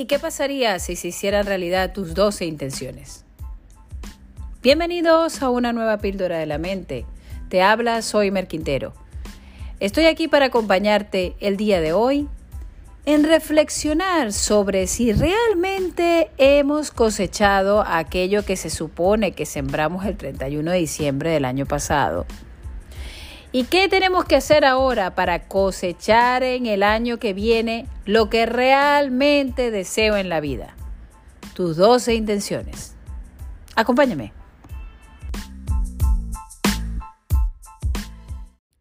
¿Y qué pasaría si se hicieran realidad tus 12 intenciones? Bienvenidos a una nueva píldora de la mente. Te habla, soy Merquintero. Estoy aquí para acompañarte el día de hoy en reflexionar sobre si realmente hemos cosechado aquello que se supone que sembramos el 31 de diciembre del año pasado. ¿Y qué tenemos que hacer ahora para cosechar en el año que viene lo que realmente deseo en la vida? Tus 12 intenciones. Acompáñame.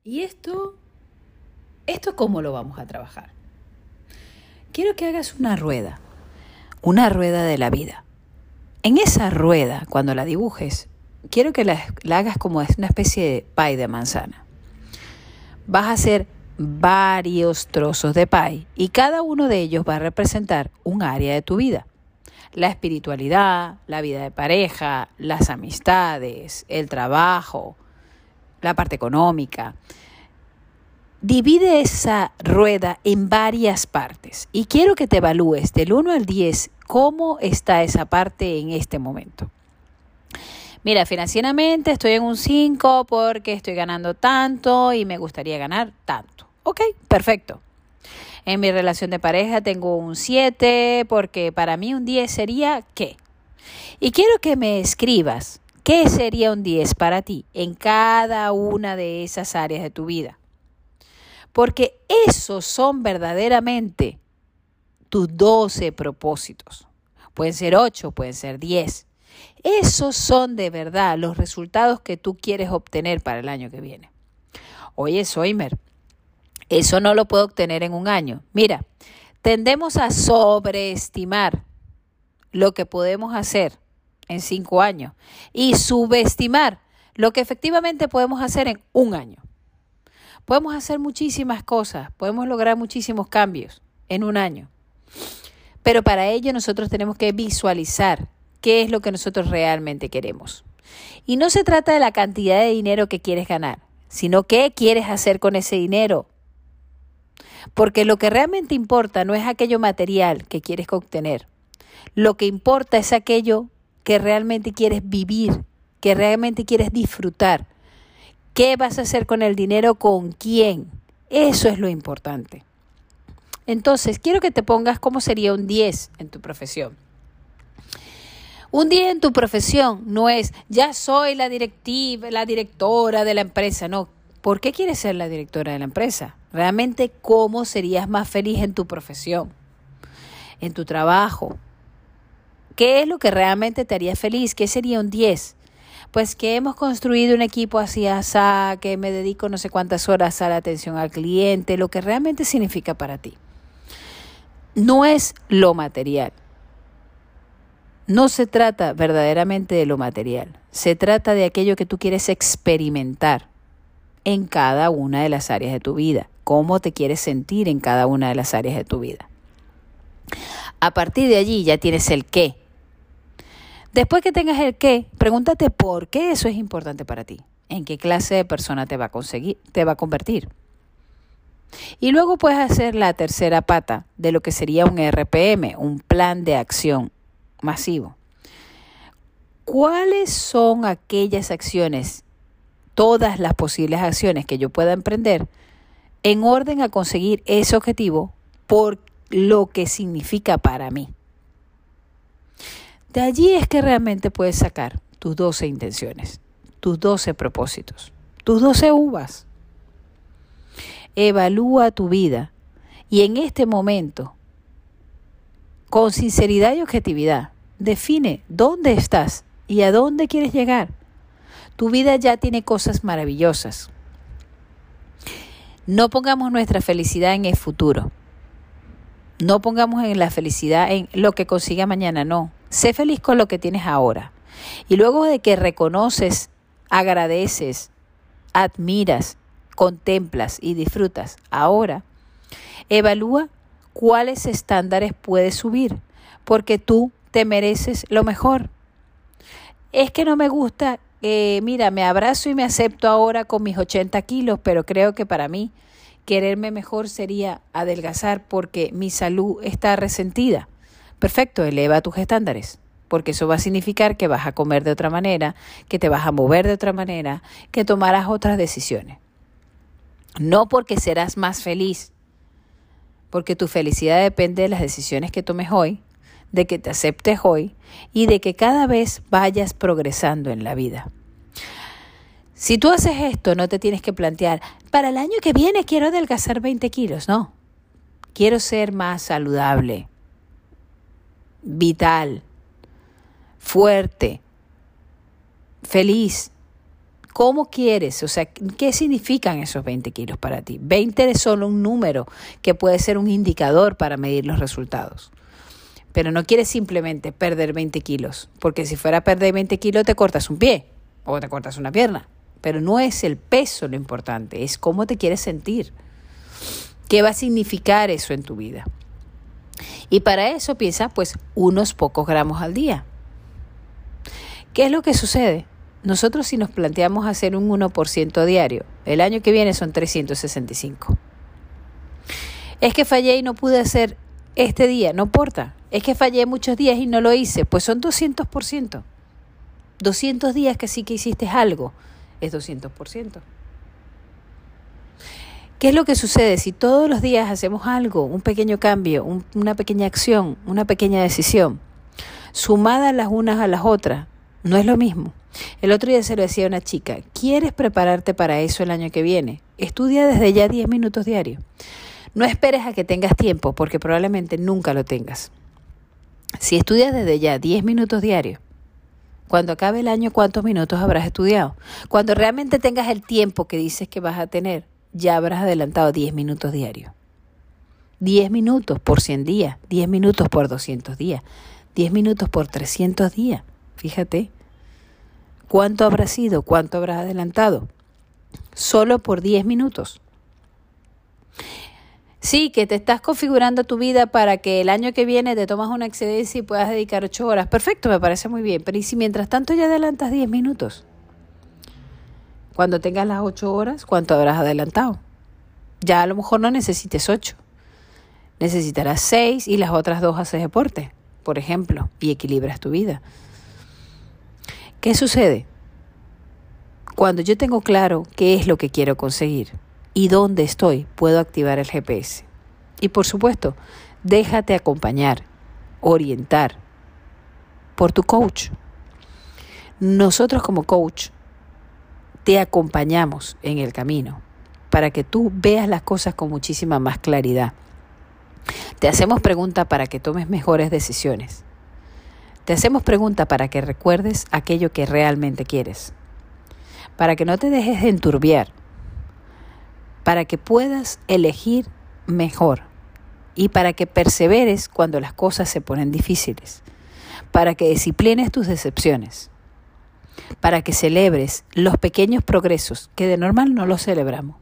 ¿Y esto? ¿Esto cómo lo vamos a trabajar? Quiero que hagas una rueda, una rueda de la vida. En esa rueda, cuando la dibujes, quiero que la, hagas como una especie de pie de manzana vas a hacer varios trozos de pie y cada uno de ellos va a representar un área de tu vida. La espiritualidad, la vida de pareja, las amistades, el trabajo, la parte económica. Divide esa rueda en varias partes y quiero que te evalúes del 1 al 10 cómo está esa parte en este momento. Mira, financieramente estoy en un 5 porque estoy ganando tanto y me gustaría ganar tanto. Ok, perfecto. En mi relación de pareja tengo un 7 porque para mí un 10 sería qué. Y quiero que me escribas qué sería un 10 para ti en cada una de esas áreas de tu vida. Porque esos son verdaderamente tus 12 propósitos. Pueden ser 8, pueden ser 10. Esos son de verdad los resultados que tú quieres obtener para el año que viene. Oye, Soimer, eso no lo puedo obtener en un año. Mira, tendemos a sobreestimar lo que podemos hacer en cinco años y subestimar lo que efectivamente podemos hacer en un año. Podemos hacer muchísimas cosas, podemos lograr muchísimos cambios en un año. Pero para ello nosotros tenemos que visualizar qué es lo que nosotros realmente queremos. Y no se trata de la cantidad de dinero que quieres ganar, sino qué quieres hacer con ese dinero. Porque lo que realmente importa no es aquello material que quieres obtener. Lo que importa es aquello que realmente quieres vivir, que realmente quieres disfrutar. ¿Qué vas a hacer con el dinero? ¿Con quién? Eso es lo importante. Entonces, quiero que te pongas cómo sería un 10 en tu profesión. Un día en tu profesión no es ya soy la directiva, la directora de la empresa, no. ¿Por qué quieres ser la directora de la empresa? Realmente, ¿cómo serías más feliz en tu profesión? En tu trabajo. ¿Qué es lo que realmente te haría feliz? ¿Qué sería un 10? Pues que hemos construido un equipo así asá, que me dedico no sé cuántas horas a la atención al cliente, lo que realmente significa para ti. No es lo material. No se trata verdaderamente de lo material, se trata de aquello que tú quieres experimentar en cada una de las áreas de tu vida, cómo te quieres sentir en cada una de las áreas de tu vida. A partir de allí ya tienes el qué. Después que tengas el qué, pregúntate por qué eso es importante para ti, en qué clase de persona te va a conseguir, te va a convertir. Y luego puedes hacer la tercera pata de lo que sería un RPM, un plan de acción masivo. ¿Cuáles son aquellas acciones, todas las posibles acciones que yo pueda emprender en orden a conseguir ese objetivo por lo que significa para mí? De allí es que realmente puedes sacar tus 12 intenciones, tus 12 propósitos, tus 12 uvas. Evalúa tu vida y en este momento con sinceridad y objetividad. Define dónde estás y a dónde quieres llegar. Tu vida ya tiene cosas maravillosas. No pongamos nuestra felicidad en el futuro. No pongamos en la felicidad en lo que consiga mañana, no. Sé feliz con lo que tienes ahora. Y luego de que reconoces, agradeces, admiras, contemplas y disfrutas ahora, evalúa cuáles estándares puedes subir, porque tú te mereces lo mejor. Es que no me gusta, eh, mira, me abrazo y me acepto ahora con mis 80 kilos, pero creo que para mí quererme mejor sería adelgazar porque mi salud está resentida. Perfecto, eleva tus estándares, porque eso va a significar que vas a comer de otra manera, que te vas a mover de otra manera, que tomarás otras decisiones. No porque serás más feliz, porque tu felicidad depende de las decisiones que tomes hoy, de que te aceptes hoy y de que cada vez vayas progresando en la vida. Si tú haces esto, no te tienes que plantear, para el año que viene quiero adelgazar 20 kilos, no. Quiero ser más saludable, vital, fuerte, feliz. ¿Cómo quieres? O sea, ¿qué significan esos 20 kilos para ti? 20 es solo un número que puede ser un indicador para medir los resultados. Pero no quieres simplemente perder 20 kilos, porque si fuera a perder 20 kilos te cortas un pie o te cortas una pierna. Pero no es el peso lo importante, es cómo te quieres sentir. ¿Qué va a significar eso en tu vida? Y para eso piensa pues unos pocos gramos al día. ¿Qué es lo que sucede? Nosotros si nos planteamos hacer un 1% diario, el año que viene son 365. Es que fallé y no pude hacer este día, no importa. Es que fallé muchos días y no lo hice, pues son 200%. 200 días que sí que hiciste algo, es 200%. ¿Qué es lo que sucede si todos los días hacemos algo, un pequeño cambio, una pequeña acción, una pequeña decisión, sumadas las unas a las otras? No es lo mismo. El otro día se lo decía a una chica, ¿quieres prepararte para eso el año que viene? Estudia desde ya 10 minutos diarios. No esperes a que tengas tiempo, porque probablemente nunca lo tengas. Si estudias desde ya 10 minutos diarios, cuando acabe el año, ¿cuántos minutos habrás estudiado? Cuando realmente tengas el tiempo que dices que vas a tener, ya habrás adelantado 10 minutos diarios. 10 minutos por 100 días, 10 minutos por 200 días, 10 minutos por 300 días. Fíjate, ¿cuánto habrá sido? ¿Cuánto habrás adelantado? Solo por 10 minutos. Sí, que te estás configurando tu vida para que el año que viene te tomas una excedencia y puedas dedicar ocho horas. Perfecto, me parece muy bien. Pero ¿y si mientras tanto ya adelantas diez minutos? Cuando tengas las ocho horas, ¿cuánto habrás adelantado? Ya a lo mejor no necesites ocho. Necesitarás seis y las otras dos haces deporte, por ejemplo, y equilibras tu vida. ¿Qué sucede? Cuando yo tengo claro qué es lo que quiero conseguir, y dónde estoy, puedo activar el GPS. Y por supuesto, déjate acompañar, orientar por tu coach. Nosotros como coach te acompañamos en el camino para que tú veas las cosas con muchísima más claridad. Te hacemos preguntas para que tomes mejores decisiones. Te hacemos preguntas para que recuerdes aquello que realmente quieres. Para que no te dejes de enturbiar para que puedas elegir mejor y para que perseveres cuando las cosas se ponen difíciles, para que disciplines tus decepciones, para que celebres los pequeños progresos que de normal no los celebramos.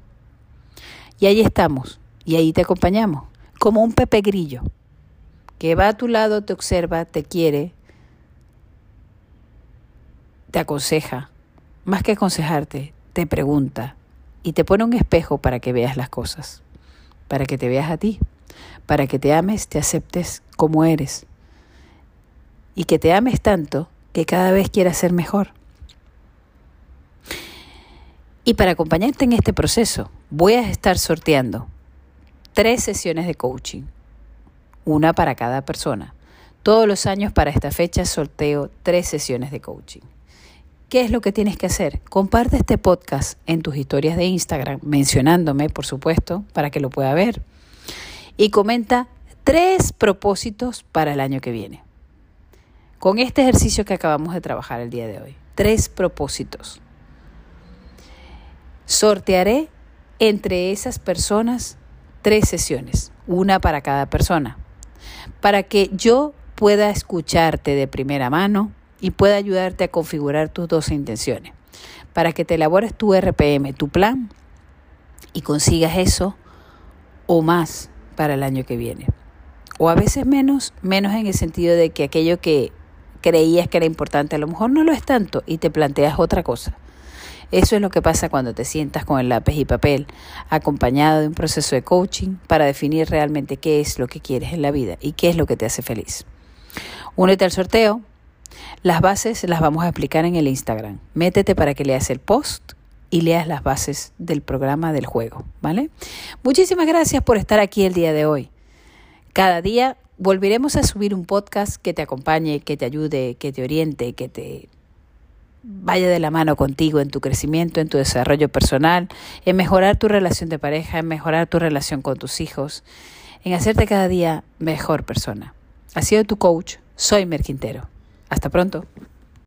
Y ahí estamos, y ahí te acompañamos, como un pepe grillo, que va a tu lado, te observa, te quiere, te aconseja, más que aconsejarte, te pregunta, y te pone un espejo para que veas las cosas, para que te veas a ti, para que te ames, te aceptes como eres y que te ames tanto que cada vez quieras ser mejor. Y para acompañarte en este proceso, voy a estar sorteando tres sesiones de coaching, una para cada persona. Todos los años para esta fecha sorteo tres sesiones de coaching. ¿Qué es lo que tienes que hacer? Comparte este podcast en tus historias de Instagram, mencionándome, por supuesto, para que lo pueda ver. Y comenta tres propósitos para el año que viene. Con este ejercicio que acabamos de trabajar el día de hoy. Tres propósitos. Sortearé entre esas personas tres sesiones, una para cada persona, para que yo pueda escucharte de primera mano, y puede ayudarte a configurar tus dos intenciones para que te elabores tu RPM, tu plan y consigas eso o más para el año que viene. O a veces menos, menos en el sentido de que aquello que creías que era importante a lo mejor no lo es tanto y te planteas otra cosa. Eso es lo que pasa cuando te sientas con el lápiz y papel, acompañado de un proceso de coaching para definir realmente qué es lo que quieres en la vida y qué es lo que te hace feliz. Únete al sorteo. Las bases las vamos a explicar en el Instagram. Métete para que leas el post y leas las bases del programa del juego, ¿vale? Muchísimas gracias por estar aquí el día de hoy. Cada día volveremos a subir un podcast que te acompañe, que te ayude, que te oriente, que te vaya de la mano contigo en tu crecimiento, en tu desarrollo personal, en mejorar tu relación de pareja, en mejorar tu relación con tus hijos, en hacerte cada día mejor persona. Ha sido tu coach, soy Mer Quintero. Hasta pronto.